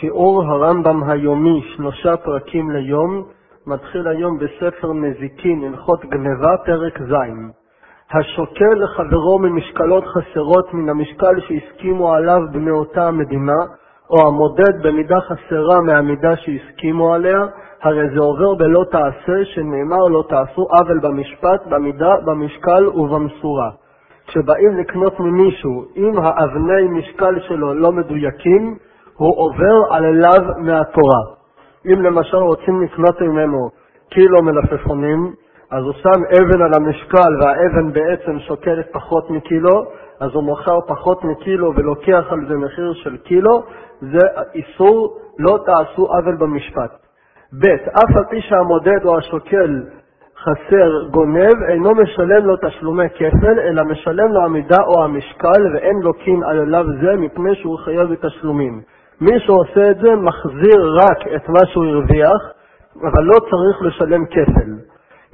שיעור הרמב"ם היומי, שלושה פרקים ליום, מתחיל היום בספר נזיקין, הלכות גניבה, פרק ז'. השוקל לחברו ממשקלות חסרות מן המשקל שהסכימו עליו בני אותה המדינה, או המודד במידה חסרה מהמידה שהסכימו עליה, הרי זה עובר בלא תעשה, שנאמר לא תעשו עוול במשפט, במידה, במשקל ובמשורה. כשבאים לקנות ממישהו, אם האבני משקל שלו לא מדויקים, הוא עובר על אליו מהתורה. אם למשל רוצים לקנות ממנו קילו מלפפונים, אז הוא שם אבן על המשקל והאבן בעצם שוקלת פחות מקילו, אז הוא מוכר פחות מקילו ולוקח על זה מחיר של קילו, זה איסור לא תעשו עוול במשפט. ב. אף על פי שהמודד או השוקל חסר גונב, אינו משלם לו תשלומי כפל, אלא משלם לו עמידה או המשקל, ואין לוקין על אליו זה מפני שהוא חייב בתשלומים. מי שעושה את זה מחזיר רק את מה שהוא הרוויח, אבל לא צריך לשלם כפל.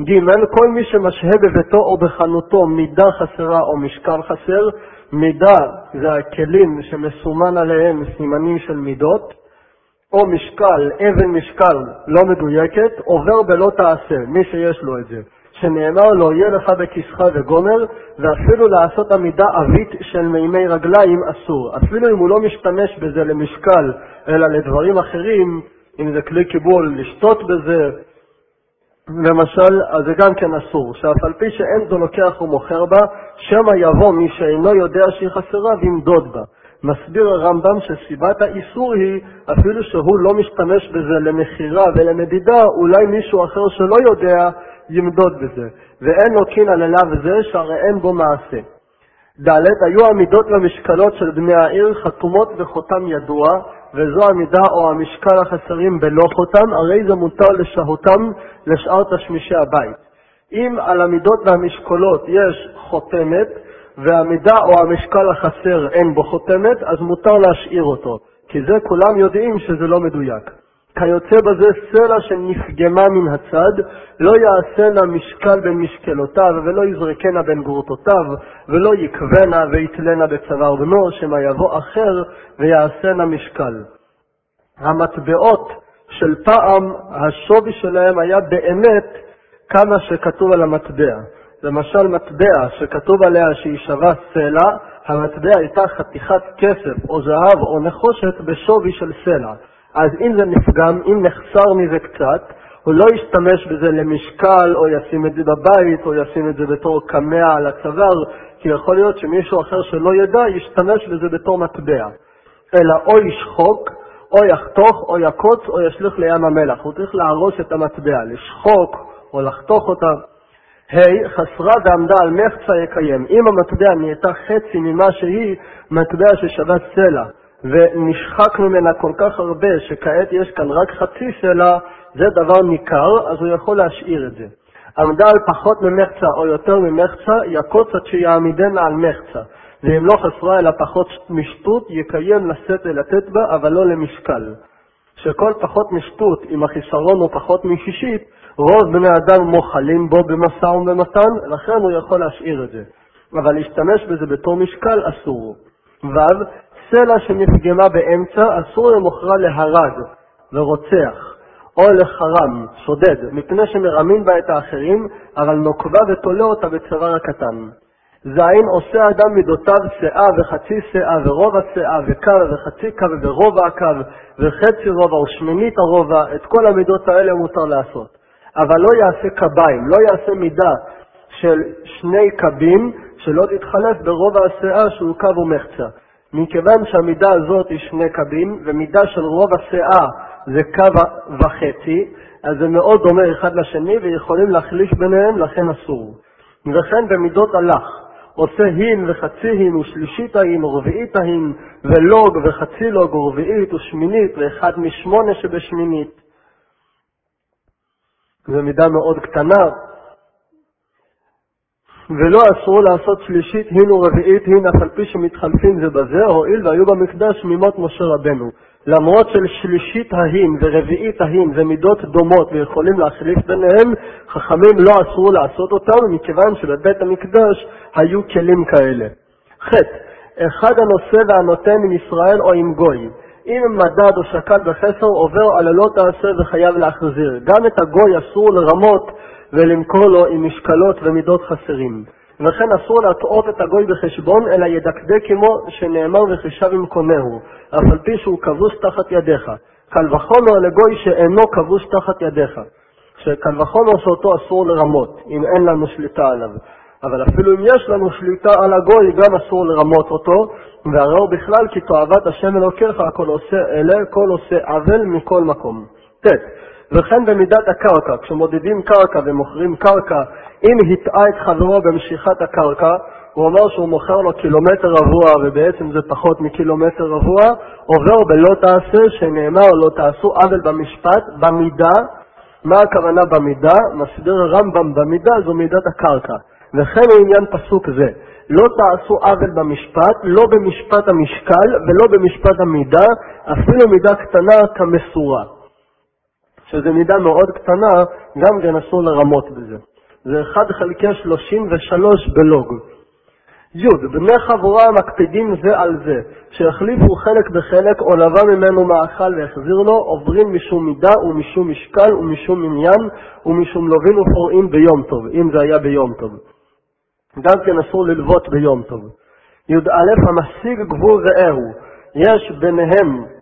ג. כל מי שמשהה בביתו או בחנותו מידה חסרה או משקל חסר, מידה זה הכלים שמסומן עליהם סימנים של מידות, או משקל, אבן משקל לא מדויקת, עובר בלא תעשה, מי שיש לו את זה. שנאמר לו, יהיה לך בכיסך וגומר, ואפילו לעשות עמידה עבית של מימי רגליים אסור. אפילו אם הוא לא משתמש בזה למשקל, אלא לדברים אחרים, אם זה כלי קיבול, לשתות בזה, למשל, אז זה גם כן אסור, שאף על פי שאין זו לוקח ומוכר בה, שמא יבוא מי שאינו יודע שהיא חסרה וימדוד בה. מסביר הרמב"ם שסיבת האיסור היא, אפילו שהוא לא משתמש בזה למכירה ולמדידה, אולי מישהו אחר שלא יודע ימדוד בזה, ואין לוקין על אליו זה שהרי אין בו מעשה. ד. היו עמידות למשקלות של בני העיר חתומות בחותם ידוע, וזו המידה או המשקל החסרים בלא חותם, הרי זה מותר לשהותם לשאר תשמישי הבית. אם על המידות והמשקולות יש חותמת, והמידה או המשקל החסר אין בו חותמת, אז מותר להשאיר אותו, כי זה כולם יודעים שזה לא מדויק. כיוצא בזה סלע שנפגמה מן הצד, לא יעשנה משקל בין משקלותיו, ולא יזרקנה בין גורתותיו, ולא יקבנה ויתלנה בצוואר בנו, שמא יבוא אחר ויעשנה משקל. המטבעות של פעם, השווי שלהם היה באמת כמה שכתוב על המטבע. למשל מטבע שכתוב עליה שהיא שווה סלע, המטבע הייתה חתיכת כסף או זהב או נחושת בשווי של סלע. אז אם זה נפגם, אם נחסר מזה קצת, הוא לא ישתמש בזה למשקל, או ישים את זה בבית, או ישים את זה בתור קמע על הצוואר, כי יכול להיות שמישהו אחר שלא ידע, ישתמש בזה בתור מטבע. אלא או ישחוק, או יחתוך, או יקוץ, או ישליך לים המלח. הוא צריך להרוס את המטבע, לשחוק, או לחתוך אותה. ה' hey, חסרה ועמדה על מחצה יקיים. אם המטבע נהייתה חצי ממה שהיא, מטבע ששווה סלע, ונשחק ממנה כל כך הרבה שכעת יש כאן רק חצי סלע, זה דבר ניכר, אז הוא יכול להשאיר את זה. עמדה על פחות ממחצה או יותר ממחצה, יקוץ עד שיעמידנה על מחצה. ואם לא חסרה אלא פחות משטות, יקיים לשאת ולתת בה, אבל לא למשקל. שכל פחות משטות, אם החיסרון הוא פחות משישית, רוב בני אדם מוחלים בו במשא ומתן, לכן הוא יכול להשאיר את זה. אבל להשתמש בזה בתור משקל אסור. ו. סלע שנפגמה באמצע אסור למוכרה להרג ורוצח, או לחרם, שודד, מפני שמרמים בה את האחרים, אבל נוקבה ותולה אותה בצוואר הקטן. זין עושה אדם מידותיו שאה וחצי שאה ורובע שאה וקו וחצי קו ורובע הקו וחצי רובע ושמינית הרובע, את כל המידות האלה מותר לעשות. אבל לא יעשה קביים, לא יעשה מידה של שני קבים שלא תתחלף ברובע השאה שהוא קו ומחצה. מכיוון שהמידה הזאת היא שני קבים, ומידה של רוב השאה זה קו וחצי, אז זה מאוד דומה אחד לשני ויכולים להחליף ביניהם, לכן אסור. וכן במידות הלך, עושה הין וחצי הין ושלישית ההין ורביעית ההין ולוג וחצי לוג ורביעית ושמינית ואחד משמונה שבשמינית. זו מידה מאוד קטנה, ולא אסרו לעשות שלישית הין ורביעית הין אף על פי שמתחלפים זה בזה, הואיל והיו במקדש מימות משה רבנו. למרות של שלישית ההין ורביעית ההין זה מידות דומות ויכולים להחליף ביניהם, חכמים לא אסרו לעשות אותם מכיוון שבבית המקדש היו כלים כאלה. ח. אחד הנושא והנותן עם ישראל או עם גוי. אם מדד או שקל בחסר עובר על הלא תעשה וחייב להחזיר. גם את הגוי אסור לרמות ולמכור לו עם משקלות ומידות חסרים. וכן אסור להטעות את הגוי בחשבון, אלא ידקדק עמו שנאמר וחישב עם קונהו, אף על פי שהוא כבוש תחת ידיך. קל וחומר לגוי שאינו כבוש תחת ידיך. שקל וחומר שאותו אסור לרמות, אם אין לנו שליטה עליו. אבל אפילו אם יש לנו שליטה על הגוי, גם אסור לרמות אותו, והרי הוא בכלל כי תועבת השם אלוקיך, הכל עושה אלה, כל עושה עוול מכל מקום. ט. וכן במידת הקרקע, כשמודדים קרקע ומוכרים קרקע, אם הטעה את חברו במשיכת הקרקע, הוא אומר שהוא מוכר לו קילומטר רבוע ובעצם זה פחות מקילומטר רבוע, עובר בלא תעשה, שנאמר לא תעשו עוול במשפט, במידה, מה הכוונה במידה? מסביר הרמב"ם במידה זו מידת הקרקע. וכן לעניין פסוק זה, לא תעשו עוול במשפט, לא במשפט המשקל ולא במשפט המידה, אפילו מידה קטנה כמסורה. שזו מידה מאוד קטנה, גם כן אסור לרמות בזה. זה 1 חלקי 33 בלוג. י. בני חבורה מקפידים זה על זה, שהחליפו חלק בחלק או לבא ממנו מאכל והחזיר לו, עוברים משום מידה ומשום משקל ומשום עניין ומשום לווין ופורעים ביום טוב, אם זה היה ביום טוב. גם כן אסור ללוות ביום טוב. י"א המשיג גבול רעהו, יש ביניהם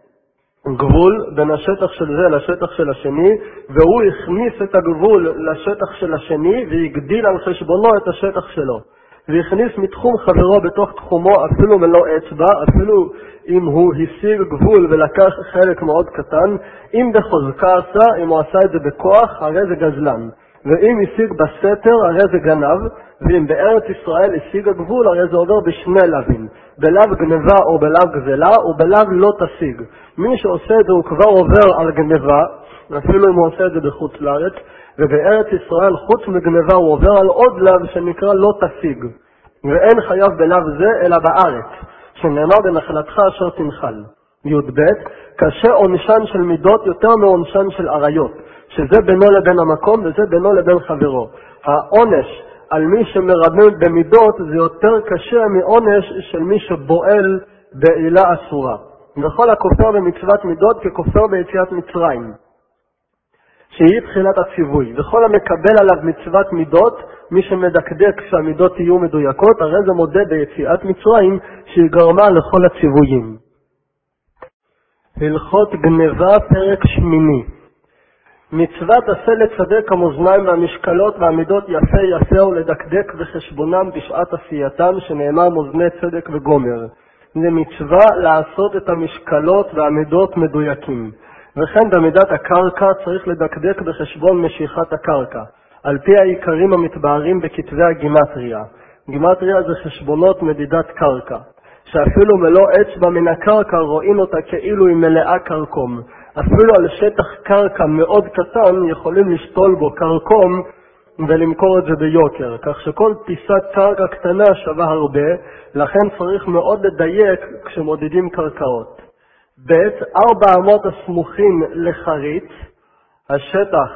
גבול בין השטח של זה לשטח של השני, והוא הכניס את הגבול לשטח של השני והגדיל על חשבונו את השטח שלו. והכניס מתחום חברו בתוך תחומו אפילו מלוא אצבע, אפילו אם הוא השיג גבול ולקח חלק מאוד קטן, אם בחוזקה עשה, אם הוא עשה את זה בכוח, הרי זה גזלן. ואם השיג בסתר, הרי זה גנב, ואם בארץ ישראל השיג הגבול, הרי זה עובר בשני לאווים, בלאו גנבה או בלאו גזלה, ובלאו לא תשיג. מי שעושה את זה הוא כבר עובר על גנבה, אפילו אם הוא עושה את זה בחוץ לארץ, ובארץ ישראל חוץ מגנבה הוא עובר על עוד לאו שנקרא לא תשיג. ואין חייב בלאו זה אלא בארץ, שנאמר בנחלתך אשר תנחל. י"ב, קשה עונשן של מידות יותר מעונשן של אריות, שזה בינו לבין המקום וזה בינו לבין חברו. העונש על מי שמרמה במידות זה יותר קשה מעונש של מי שבועל בעילה אסורה. וכל הכופר במצוות מידות ככופר ביציאת מצרים, שהיא תחילת הציווי. וכל המקבל עליו מצוות מידות, מי שמדקדק שהמידות יהיו מדויקות, הרי זה מודה ביציאת מצרים שהיא גרמה לכל הציוויים. הלכות גניבה, פרק שמיני מצוות עשה לצדק המאזניים והמשקלות והמידות יפה יפה ולדקדק בחשבונם בשעת עשייתם, שנאמר מאזני צדק וגומר. זה מצווה לעשות את המשקלות והמידות מדויקים. וכן במידת הקרקע צריך לדקדק בחשבון משיכת הקרקע, על פי העיקרים המתבהרים בכתבי הגימטריה. גימטריה זה חשבונות מדידת קרקע, שאפילו מלוא אצבע מן הקרקע רואים אותה כאילו היא מלאה קרקום. אפילו על שטח קרקע מאוד קטן יכולים לשתול בו קרקום ולמכור את זה ביוקר, כך שכל פיסת קרקע קטנה שווה הרבה, לכן צריך מאוד לדייק כשמודדים קרקעות. ב. ארבע אמות הסמוכים לחריץ, השטח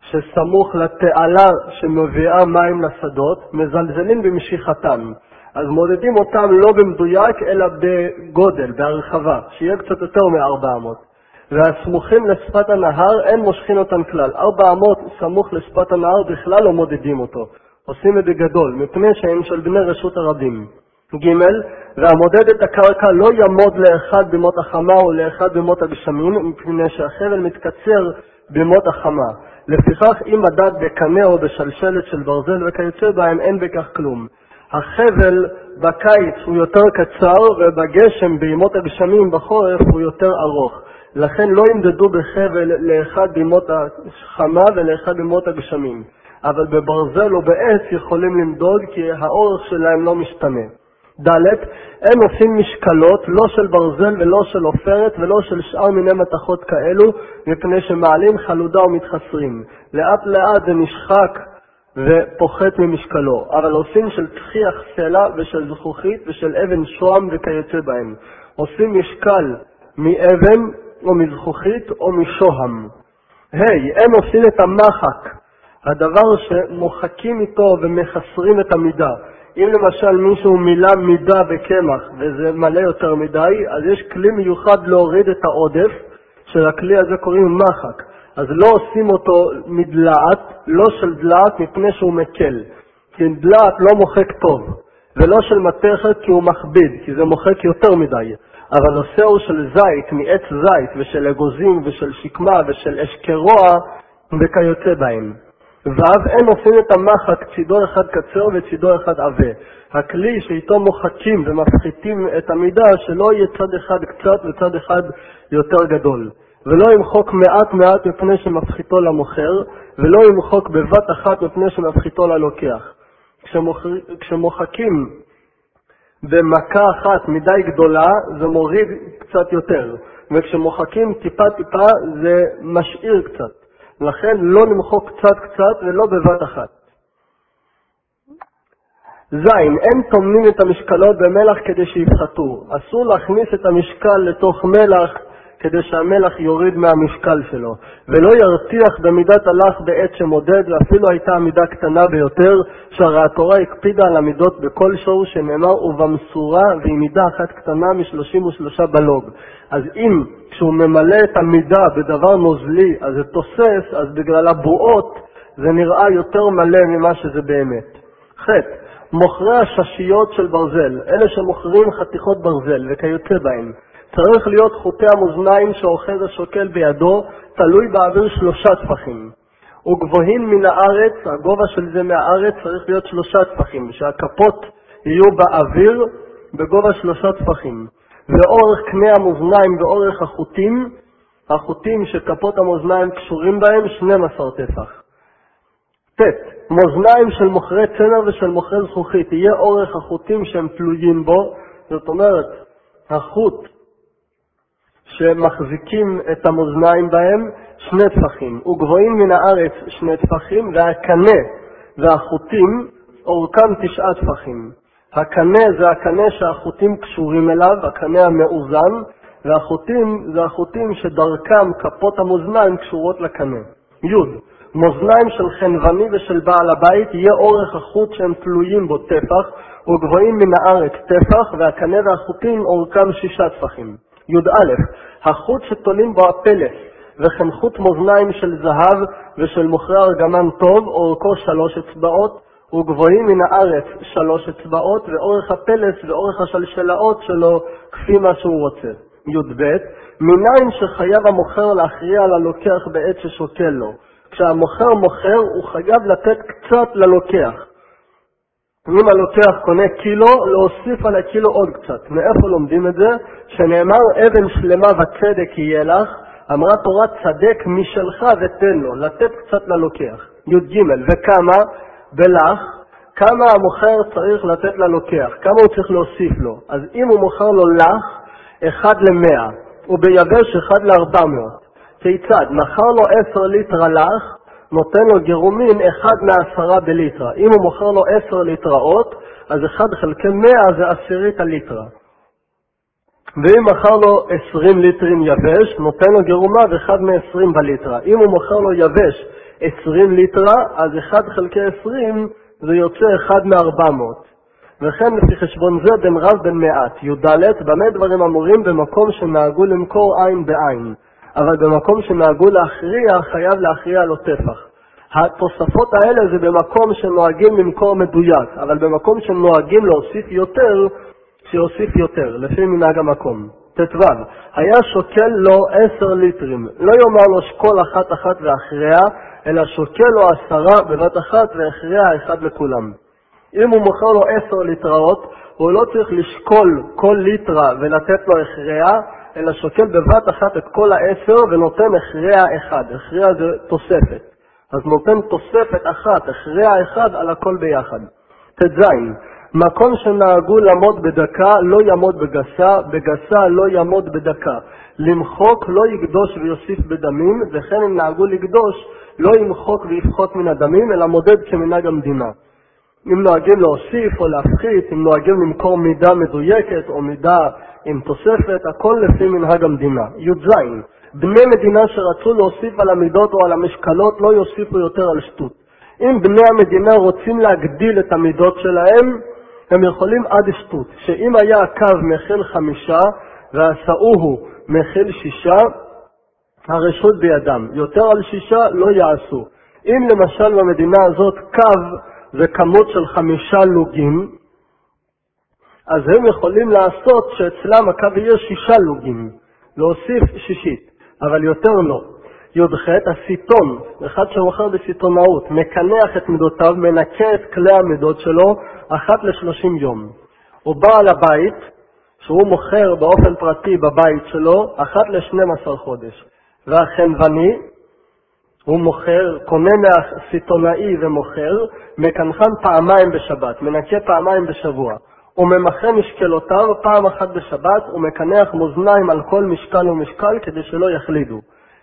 שסמוך לתעלה שמביאה מים לשדות, מזלזלים במשיכתם. אז מודדים אותם לא במדויק, אלא בגודל, בהרחבה, שיהיה קצת יותר מארבע אמות. והסמוכים לשפת הנהר אין מושכים אותם כלל. ארבע אמות סמוך לשפת הנהר בכלל לא מודדים אותו. עושים את זה גדול, מפני שהם של בני רשות הרבים. ג. והמודד את הקרקע לא יעמוד לאחד במות החמה או לאחד במות הגשמים, מפני שהחבל מתקצר במות החמה. לפיכך אם מדד בקנה או בשלשלת של ברזל וכיוצא בהם, אין בכך כלום. החבל בקיץ הוא יותר קצר, ובגשם, בימות הגשמים בחורף, הוא יותר ארוך. לכן לא ימדדו בחבל לאחד בימות החמה ולאחד בימות הגשמים. אבל בברזל או בעץ יכולים למדוד כי האורך שלהם לא משתנה. ד. הם עושים משקלות לא של ברזל ולא של עופרת ולא של שאר מיני מתכות כאלו, מפני שמעלים חלודה ומתחסרים. לאט לאט זה נשחק ופוחת ממשקלו, אבל עושים של תחיח סלע ושל זכוכית ושל אבן שוהם וכיוצא בהם. עושים משקל מאבן או מזכוכית או משוהם. ה' hey, הם עושים את המחק, הדבר שמוחקים איתו ומחסרים את המידה. אם למשל מישהו מילא מידה בקמח וזה מלא יותר מדי, אז יש כלי מיוחד להוריד את העודף, שלכלי הזה קוראים מחק. אז לא עושים אותו מדלעת, לא של דלעת מפני שהוא מקל. כי דלעת לא מוחק טוב, ולא של מתכת כי הוא מכביד, כי זה מוחק יותר מדי. אבל נושא הוא של זית, מעץ זית, ושל אגוזים, ושל שקמה, ושל אשקרוע, וכיוצא בהם. ו' אין עושים את המחק צידו אחד קצר וצידו אחד עבה. הכלי שאיתו מוחקים ומפחיתים את המידה, שלא יהיה צד אחד קצת וצד אחד יותר גדול. ולא ימחוק מעט מעט מפני שמפחיתו למוכר, ולא ימחוק בבת אחת מפני שמפחיתו ללוקח. כשמוחקים במכה אחת מדי גדולה, זה מוריד קצת יותר, וכשמוחקים טיפה טיפה זה משאיר קצת. לכן לא למחוק קצת קצת ולא בבת אחת. ז. אין טומנים את המשקלות במלח כדי שיפחתו. אסור להכניס את המשקל לתוך מלח כדי שהמלח יוריד מהמשקל שלו, ולא ירתיח במידת הלך בעת שמודד, ואפילו הייתה המידה קטנה ביותר, שהרי התורה הקפידה על המידות בכל שור שנאמר ובמשורה, והיא מידה אחת קטנה משלושים ושלושה בלוג. אז אם כשהוא ממלא את המידה בדבר נוזלי, אז זה תוסס, אז בגלל הבועות זה נראה יותר מלא ממה שזה באמת. ח. מוכרי הששיות של ברזל, אלה שמוכרים חתיכות ברזל וכיוצא בהם, צריך להיות חוטי המאזניים שאוחז השוקל בידו, תלוי באוויר שלושה טפחים. וגבוהים מן הארץ, הגובה של זה מהארץ צריך להיות שלושה טפחים, שהכפות יהיו באוויר בגובה שלושה טפחים. ואורך קנה המאזניים ואורך החוטים, החוטים שכפות המאזניים קשורים בהם, 12 טפח. ט. מאזניים של מוכרי צנר ושל מוכרי זכוכית, יהיה אורך החוטים שהם תלויים בו, זאת אומרת, החוט שמחזיקים את המאזניים בהם שני טפחים, וגבוהים מן הארץ שני טפחים, והקנה והחוטים אורכם תשעה טפחים. הקנה זה הקנה שהחוטים קשורים אליו, הקנה המאוזן, והחוטים זה החוטים שדרכם כפות המאזניים קשורות לקנה. י. מאזניים של חנווני ושל בעל הבית יהיה אורך החוט שהם תלויים בו טפח, וגבוהים מן הארץ טפח, והקנה והחוטים אורכם שישה טפחים. י"א, החוט שתולים בו הפלס, וכן חוט מאזניים של זהב ושל מוכרי ארגמן טוב, אורכו שלוש אצבעות, וגבוהים מן הארץ שלוש אצבעות, ואורך הפלס ואורך השלשלאות שלו כפי מה שהוא רוצה. י"ב, מניין שחייב המוכר להכריע ללוקח בעת ששוקל לו. כשהמוכר מוכר הוא חייב לתת קצת ללוקח. אם הלוקח קונה קילו, להוסיף על הקילו עוד קצת. מאיפה לומדים את זה? שנאמר אבן שלמה וצדק יהיה לך, אמרה תורה צדק משלך ותן לו, לתת קצת ללוקח. י"ג, וכמה? בלך, כמה המוכר צריך לתת ללוקח, כמה הוא צריך להוסיף לו. אז אם הוא מוכר לו לך, אחד למאה, וביבש אחד לארבע מאות. כיצד? מכר לו עשר ליטר לך, נותן לו גירומין אחד מעשרה בליטרה. אם הוא מוכר לו עשר ליטראות, אז אחד חלקי מאה זה עשירית הליטרה. ואם מכר לו עשרים ליטרים יבש, נותן לו גירומה ואחד מעשרים בליטרה. אם הוא מוכר לו יבש עשרים ליטרה, אז אחד חלקי עשרים זה יוצא אחד מארבע מאות. וכן לפי חשבון זה בין רב בין מעט. י"ד, במה דברים אמורים במקום שנהגו למכור עין בעין. אבל במקום שנהגו להכריע, חייב להכריע לו טפח. התוספות האלה זה במקום שנוהגים למכור מדויק, אבל במקום שנוהגים להוסיף יותר, שיוסיף יותר, לפי מנהג המקום. ט"ו, היה שוקל לו עשר ליטרים, לא יאמר לו שקול אחת אחת ואחריה, אלא שוקל לו עשרה בבת אחת והכריע אחד לכולם. אם הוא מוכר לו עשר ליטראות, הוא לא צריך לשקול כל ליטרה ולתת לו הכרעה, אלא שוקל בבת אחת את כל העשר ונותן הכרע אחד. הכרע זה תוספת. אז נותן תוספת אחת, הכרע אחד על הכל ביחד. ט"ז מקום שנהגו לעמוד בדקה לא יעמוד בגסה, בגסה לא יעמוד בדקה. למחוק לא יקדוש ויוסיף בדמים, וכן אם נהגו לקדוש לא ימחוק ויפחות מן הדמים, אלא מודד כמנהג המדינה. אם נוהגים להוסיף או להפחית, אם נוהגים למכור מידה מדויקת או מידה עם תוספת, הכל לפי מנהג המדינה. י"ז בני מדינה שרצו להוסיף על המידות או על המשקלות לא יוסיפו יותר על שטות. אם בני המדינה רוצים להגדיל את המידות שלהם, הם יכולים עד שטות, שאם היה הקו מכיל חמישה ועשאוהו מכיל שישה, הרשות בידם. יותר על שישה לא יעשו. אם למשל במדינה הזאת קו זה כמות של חמישה לוגים, אז הם יכולים לעשות שאצלם הקו יהיה שישה לוגים, להוסיף שישית, אבל יותר לא. י"ח, הסיטון, אחד שמוכר בסיטונאות, מקנח את מידותיו, מנקה את כלי המידות שלו אחת לשלושים יום. הוא בעל הבית, שהוא מוכר באופן פרטי בבית שלו, אחת לשנים עשר חודש. והחנווני, הוא מוכר, קונה מהסיטונאי ומוכר, מקנחן פעמיים בשבת, מנקה פעמיים בשבוע. הוא ממחה משקלותיו פעם אחת בשבת ומקנח מאזניים על כל משקל ומשקל כדי שלא יחלידו.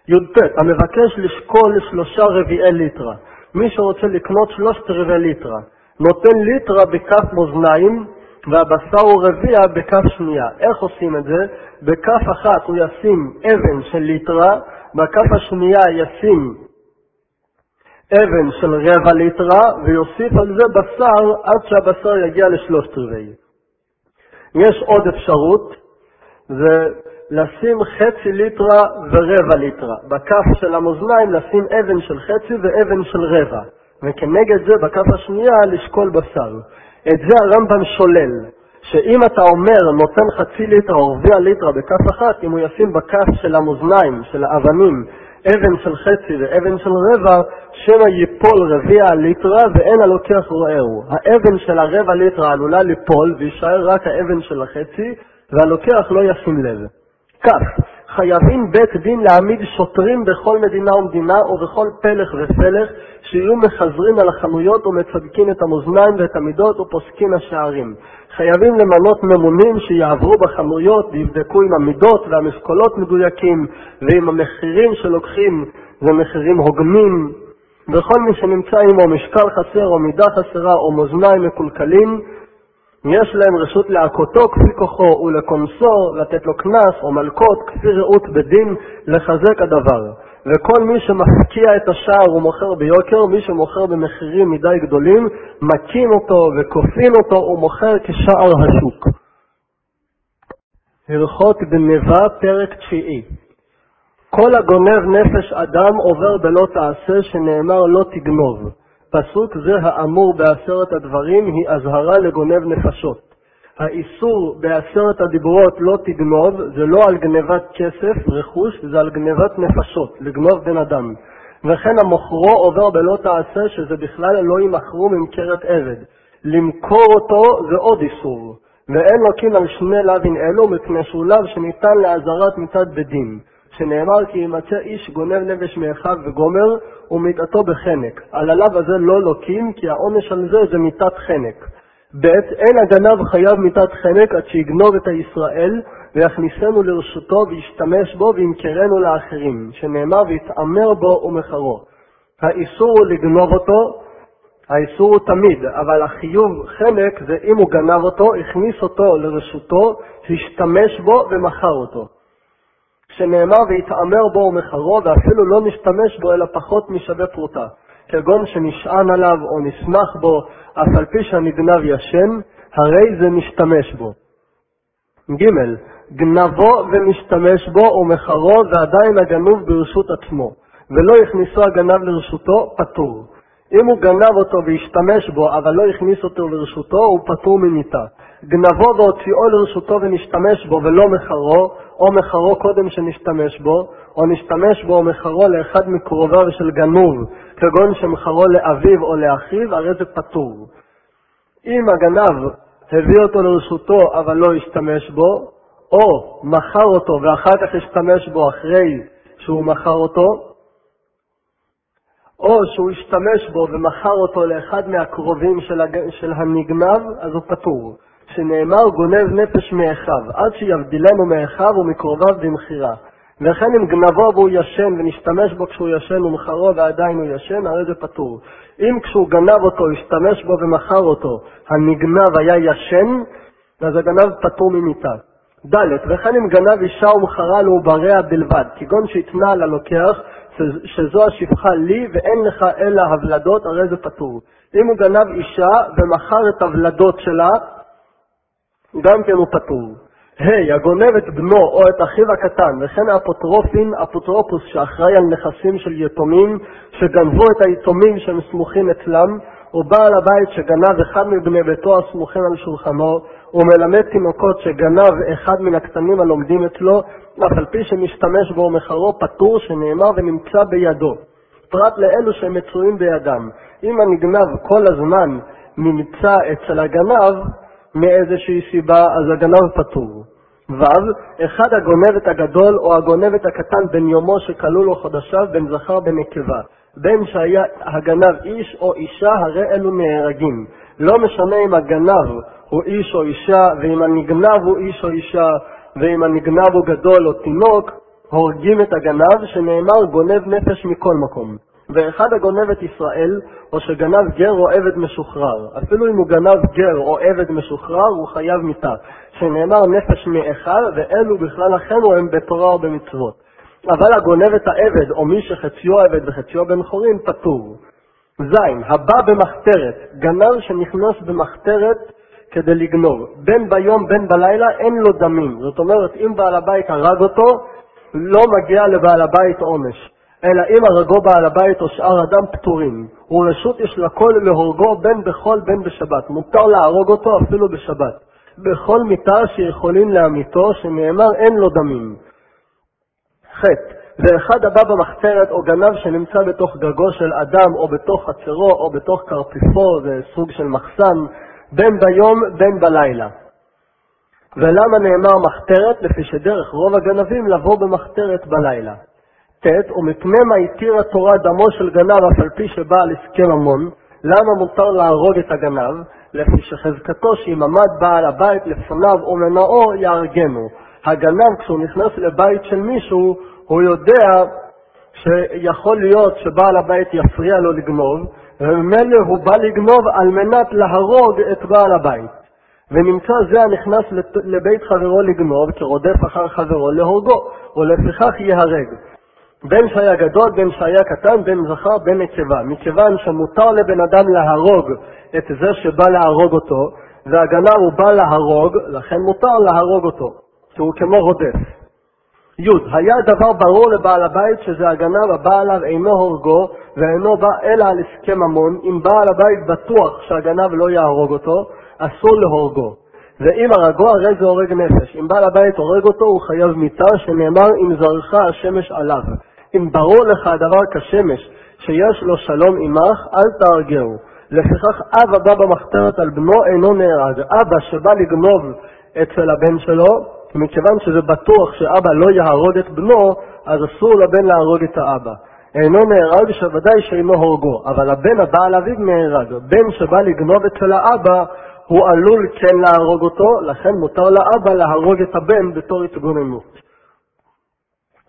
י"ט, המבקש לשקול שלושה רביעי ליטרה. מי שרוצה לקנות שלושת רבעי ליטרה, נותן ליטרה בכף מאזניים והבשר הוא רביע בכף שנייה. איך עושים את זה? בכף אחת הוא ישים אבן של ליטרה, בכף השנייה ישים אבן של רבע ליטרה ויוסיף על זה בשר עד שהבשר יגיע לשלושת רבעי. יש עוד אפשרות, זה לשים חצי ליטרה ורבע ליטרה. בכף של המאזניים לשים אבן של חצי ואבן של רבע, וכנגד זה בכף השנייה לשקול בשר. את זה הרמב"ם שולל, שאם אתה אומר נותן חצי ליטרה או רביע ליטרה בכף אחת, אם הוא ישים בכף של המאזניים, של האבנים, אבן של חצי ואבן של רבע, שמא ייפול רביע ליטרה ואין הלוקח רועהו. האבן של הרבע ליטרה עלולה ליפול ויישאר רק האבן של החצי, והלוקח לא ישים לב. כ' חייבים בית דין להעמיד שוטרים בכל מדינה ומדינה ובכל פלך ופלך שיהיו מחזרים על החנויות ומצדקים את המאזניים ואת המידות ופוסקים השערים. חייבים למנות ממונים שיעברו בחנויות ויבדקו אם המידות והמשקולות מדויקים ואם המחירים שלוקחים זה מחירים הוגנים וכל מי שנמצא עמו משקל חסר או מידה חסרה או מאזניים מקולקלים יש להם רשות להכותו כפי כוחו ולקונסו, לתת לו קנס או מלקות כפי ראות בדין, לחזק הדבר. וכל מי שמפקיע את השער ומוכר ביוקר, מי שמוכר במחירים מדי גדולים, מקים אותו וכופין אותו ומוכר כשער השוק. הלכות גנבה, פרק תשיעי כל הגונב נפש אדם עובר בלא תעשה, שנאמר לא תגנוב. פסוק זה האמור בעשרת הדברים היא אזהרה לגונב נפשות. האיסור בעשרת הדיברות לא תגנוב זה לא על גנבת כסף, רכוש, זה על גנבת נפשות, לגנוב בן אדם. וכן המוכרו עובר בלא תעשה שזה בכלל לא ימכרו ממכרת עבד. למכור אותו זה עוד איסור. ואין לוקים על שני לאווין אלו מפני שהוא לאו שניתן לאזהרת מצד בדין. שנאמר כי ימצא איש גונב נפש מאחיו וגומר, ומיתתו בחנק. על הלאו הזה לא לוקים, כי העונש על זה זה מיתת חנק. ב. אין הגנב חייב מיתת חנק עד שיגנוב את הישראל, ויכניסנו לרשותו וישתמש בו וימכרנו לאחרים, שנאמר ויתעמר בו ומחרו. האיסור הוא לגנוב אותו, האיסור הוא תמיד, אבל החיוב חנק זה אם הוא גנב אותו, הכניס אותו לרשותו, השתמש בו ומכר אותו. שנאמר ויתעמר בו ומחרו, ואפילו לא נשתמש בו אלא פחות משווה פרוטה, כגון שנשען עליו או נסמך בו, אף על פי שהנגנב ישן, הרי זה משתמש בו. ג. גנבו ומשתמש בו ומחרו ועדיין הגנוב ברשות עצמו, ולא הכניסו הגנב לרשותו, פטור. אם הוא גנב אותו והשתמש בו, אבל לא הכניס אותו לרשותו, הוא פטור ממיתה. גנבו והוציאו לרשותו ונשתמש בו ולא מחרו, או מחרו קודם שנשתמש בו, או נשתמש בו או מחרו לאחד מקרוביו של גנוב, כגון שמחרו לאביו או לאחיו, הרי זה פטור. אם הגנב הביא אותו לרשותו אבל לא השתמש בו, או מכר אותו ואחר כך השתמש בו אחרי שהוא מכר אותו, או שהוא השתמש בו ומכר אותו לאחד מהקרובים של, הנגנב, אז הוא פטור. שנאמר גונב נפש מאחיו, עד שיבדילנו מאחיו ומקרוביו במכירה. וכן אם גנבו והוא ישן ונשתמש בו כשהוא ישן ומכרו ועדיין הוא ישן, הרי זה פטור. אם כשהוא גנב אותו, השתמש בו ומכר אותו, הנגנב היה ישן, אז הגנב פטור ממיתה. ד. וכן אם גנב אישה ומכרה לעובריה בלבד, כגון שהתנה ללוקח, שזו השפחה לי ואין לך אלא הוולדות, הרי זה פטור. אם הוא גנב אישה ומכר את הוולדות שלה, גם כן הוא פטור. ה' הגונב את בנו או את אחיו הקטן, וכן האפוטרופין, אפוטרופוס שאחראי על נכסים של יתומים, שגנבו את היתומים שהם סמוכים אצלם, או בעל הבית שגנב אחד מבני ביתו הסמוכים על שולחנו, ומלמד תינוקות שגנב אחד מן הקטנים הלומדים אצלו, אף על פי שמשתמש בו ומחרו פטור שנאמר ונמצא בידו, פרט לאלו שהם מצויים בידם. אם הנגנב כל הזמן נמצא אצל הגנב, מאיזושהי סיבה, אז הגנב פטור. ו. אחד הגונב את הגדול או הגונב את הקטן בן יומו שכלו לו חודשיו, בין זכר בין נקבה. בין שהיה הגנב איש או אישה, הרי אלו נהרגים. לא משנה אם הגנב הוא איש או אישה, ואם הנגנב הוא איש או אישה, ואם הנגנב הוא גדול או תינוק, הורגים את הגנב, שנאמר גונב נפש מכל מקום. ואחד הגונב את ישראל, או שגנב גר או עבד משוחרר. אפילו אם הוא גנב גר או עבד משוחרר, הוא חייב מיתה, שנאמר נפש מאחד, ואלו בכלל אחינו הם בתורה או במצוות. אבל הגונב את העבד, או מי שחציו עבד וחציו בן חורין, פטור. ז. הבא במחתרת, גנב שנכנס במחתרת כדי לגנוב. בין ביום בין בלילה אין לו דמים. זאת אומרת, אם בעל הבית הרג אותו, לא מגיע לבעל הבית עונש. אלא אם הרגו בעל הבית או שאר אדם פטורים, ורשות יש לכל להורגו בין בחול בין בשבת. מותר להרוג אותו אפילו בשבת. בכל מיתה שיכולים להמיתו, שנאמר אין לו דמים. ח. ואחד הבא במחתרת או גנב שנמצא בתוך גגו של אדם או בתוך חצרו או בתוך קרפיפו, זה סוג של מחסן, בין ביום בין בלילה. ולמה נאמר מחתרת? לפי שדרך רוב הגנבים לבוא במחתרת בלילה. ט' ומפני מה התירה התורה דמו של גנב אף על פי שבא על הסכם ממון, למה מותר להרוג את הגנב? לפי שחזקתו שאם עמד בעל הבית לפניו או מנעו יהרגנו. הגנב כשהוא נכנס לבית של מישהו, הוא יודע שיכול להיות שבעל הבית יפריע לו לגנוב, וממילא הוא בא לגנוב על מנת להרוג את בעל הבית. ונמצא זה הנכנס לבית חברו לגנוב, כרודף אחר חברו להורגו, ולפיכך ייהרג. בין שהיה גדול, בין שהיה קטן, בין זכר, בין נקבה. מכיוון שמותר לבן אדם להרוג את זה שבא להרוג אותו, והגנב הוא בא להרוג, לכן מותר להרוג אותו, כי הוא כמו רודף. י. היה דבר ברור לבעל הבית שזה הגנב הבא עליו אינו הורגו ואינו בא אלא על הסכם ממון, אם בעל הבית בטוח שהגנב לא יהרוג אותו, אסור להורגו. ואם הרגו הרי זה הורג נפש. אם בעל הבית הורג אותו הוא חייב מיתה, שנאמר אם זרחה השמש עליו. אם ברור לך הדבר כשמש, שיש לו שלום עמך, אל תהרגהו. לפיכך אב הבא במחתרת על בנו אינו נהרג. אבא שבא לגנוב אצל הבן שלו, מכיוון שזה בטוח שאבא לא יהרוג את בנו, אז אסור לבן להרוג את האבא. אינו נהרג, שוודאי שאינו הורגו, אבל הבן הבא על אביו נהרג. בן שבא לגנוב אצל האבא, הוא עלול כן להרוג אותו, לכן מותר לאבא להרוג את הבן בתור התגוננות.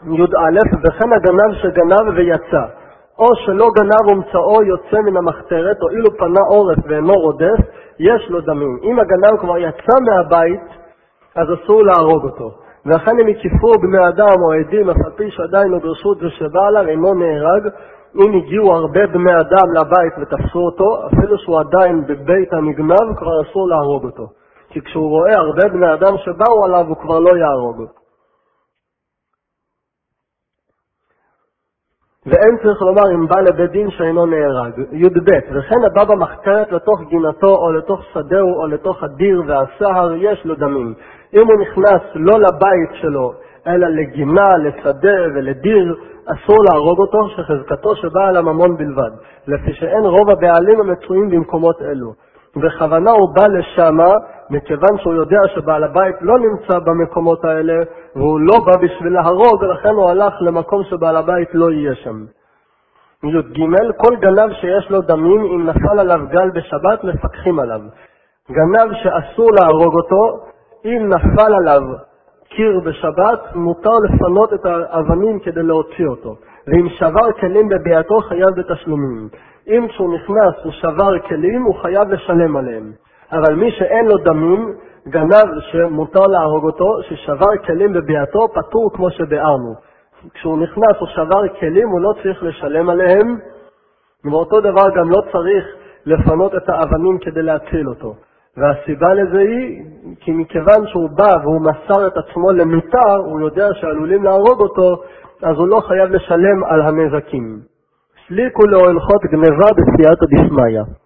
י"א וכן הגנב שגנב ויצא, או שלא גנב ומצאו יוצא מן המחתרת, או אילו פנה עורף ואינו רודף, יש לו דמים. אם הגנב כבר יצא מהבית, אז אסור להרוג אותו. ואכן אם הקיפו בני אדם או עדים, אף על פי שעדיין הוא ברשות ושבעליו אינו נהרג, אם הגיעו הרבה בני אדם לבית ותפסו אותו, אפילו שהוא עדיין בבית הנגנב, כבר אסור להרוג אותו. כי כשהוא רואה הרבה בני אדם שבאו עליו, הוא כבר לא יהרוג אותו. ואין צריך לומר אם בא לבית דין שאינו נהרג. י"ב וכן הבא במחתרת לתוך גינתו או לתוך שדהו או לתוך הדיר והסהר יש לו דמים. אם הוא נכנס לא לבית שלו אלא לגינה, לשדה ולדיר, אסור להרוג אותו, שחזקתו שבאה על הממון בלבד, לפי שאין רוב הבעלים המצויים במקומות אלו. בכוונה הוא בא לשמה, מכיוון שהוא יודע שבעל הבית לא נמצא במקומות האלה, והוא לא בא בשביל להרוג, ולכן הוא הלך למקום שבעל הבית לא יהיה שם. י"ג כל גנב שיש לו דמים, אם נפל עליו גל בשבת, מפקחים עליו. גנב שאסור להרוג אותו, אם נפל עליו קיר בשבת, מותר לפנות את האבנים כדי להוציא אותו. ואם שבר כלים בביאתו, חייב בתשלומים. אם כשהוא נכנס הוא שבר כלים, הוא חייב לשלם עליהם. אבל מי שאין לו דמים, גנב שמותר להרוג אותו, ששבר כלים בביאתו, פטור כמו שביארנו. כשהוא נכנס הוא שבר כלים, הוא לא צריך לשלם עליהם, ואותו דבר גם לא צריך לפנות את האבנים כדי להציל אותו. והסיבה לזה היא כי מכיוון שהוא בא והוא מסר את עצמו למיתר, הוא יודע שעלולים להרוג אותו, אז הוא לא חייב לשלם על הנזקים. סליקו להלכות גניבה בסייעתא דשמיא.